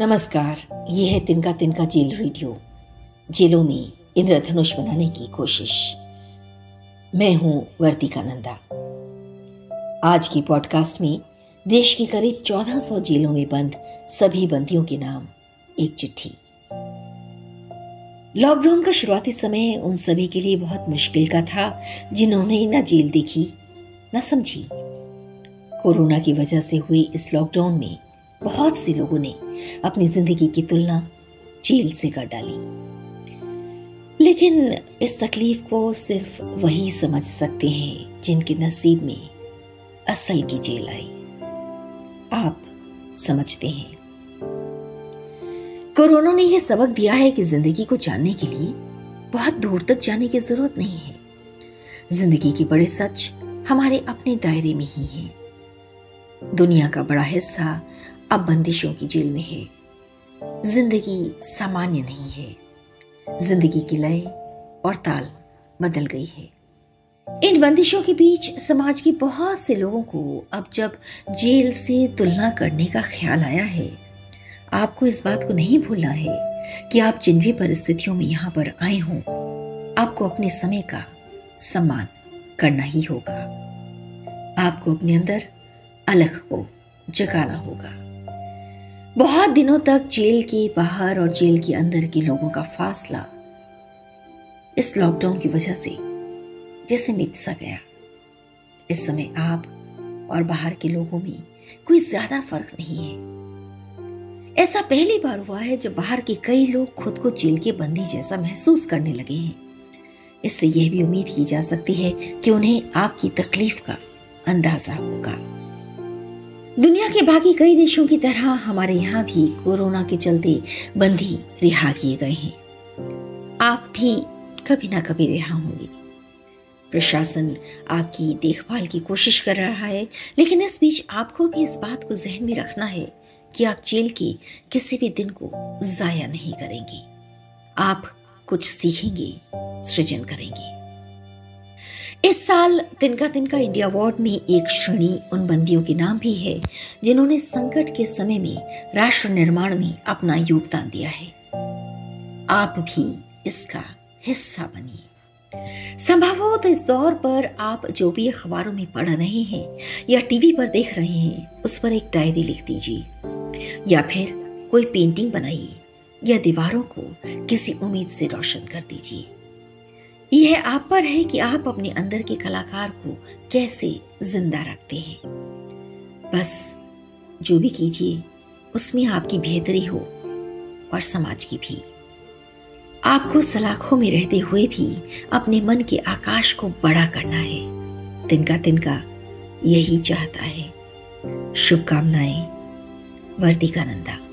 नमस्कार, ये है तिनका तिनका जेल रेडियो। जेलों में इंद्रधनुष बनाने की कोशिश। मैं हूँ वर्तिका नंदा आज की पॉडकास्ट में देश की करीब 1400 जेलों में बंद सभी बंदियों के नाम एक चिट्ठी। लॉकडाउन का शुरुआती समय उन सभी के लिए बहुत मुश्किल का था, जिन्होंने न जेल देखी, न समझी। कोरोना की वजह से हुए इस लॉकडाउन में बहुत से लोगों ने अपनी ज़िंदगी की तुलना जेल से कर डाली। लेकिन इस तकलीफ़ को सिर्फ़ वही समझ सकते हैं जिनके नसीब में असल की जेल आई। आप समझते हैं। कोरोना ने यह सबक दिया है कि ज़िंदगी को जानने के लिए बहुत दूर तक जाने की ज़रूरत नहीं है। ज़िंदगी के बड़े सच हमारे अपने दायरे में ही हैं। दुनिया का बड़ा हिस्सा अब बंदिशों की जेल में है। ज़िंदगी सामान्य नहीं है। ज़िंदगी की लय और ताल बदल गई है। इन बंदिशों के बीच समाज के बहुत से लोगों को अब जब जेल से तुलना करने का ख्याल आया है, आपको इस बात को नहीं भूलना है कि आप जिन भी परिस्थितियों में यहाँ पर आए हों, आपको अपने समय का सम्मान करना ही होगा। आपको अपने अंदर अलग को जगाना होगा। बहुत दिनों तक जेल के बाहर और जेल के अंदर के लोगों का फासला इस लॉकडाउन की वजह से जैसे मिट सा गया। इस समय आप और बाहर के लोगों में कोई ज़्यादा फ़र्क नहीं है। ऐसा पहली बार हुआ है जब बाहर के कई लोग खुद को जेल के बंदी जैसा महसूस करने लगे हैं। इससे यह भी उम्मीद की जा सकती है कि उन्हें आपकी तकलीफ़ का अंदाज़ा होगा। दुनिया के बाकी कई देशों की तरह हमारे यहाँ भी कोरोना के चलते बंदी रिहा किए गए हैं। आप भी कभी ना कभी रिहा होंगे। प्रशासन आपकी देखभाल की कोशिश कर रहा है, लेकिन इस बीच आपको भी इस बात को जहन में रखना है कि आप जेल के किसी भी दिन को जाया नहीं करेंगे। आप कुछ सीखेंगे, सृजन करेंगे। इस साल तिनका तिनका इंडिया अवार्ड में एक श्रेणी उन बंदियों के नाम भी है, जिन्होंने संकट के समय में राष्ट्र निर्माण में अपना योगदान दिया है। आप भी इसका हिस्सा बनिए। संभव हो तो इस दौर पर आप जो भी अखबारों में पढ़ रहे हैं या टीवी पर देख रहे हैं, उस पर एक डायरी लिख दीजिए। या फिर कोई पेंटिंग बनाइए या दीवारों को किसी उम्मीद से रोशन कर दीजिए। यह आप पर है कि आप अपने अंदर के कलाकार को कैसे ज़िंदा रखते हैं। बस जो भी कीजिए, उसमें आपकी बेहतरी हो और समाज की भी। आपको सलाखों में रहते हुए भी अपने मन के आकाश को बड़ा करना है। तिनका तिनका यही चाहता है। शुभकामनाएँ वर्तिका नंदा।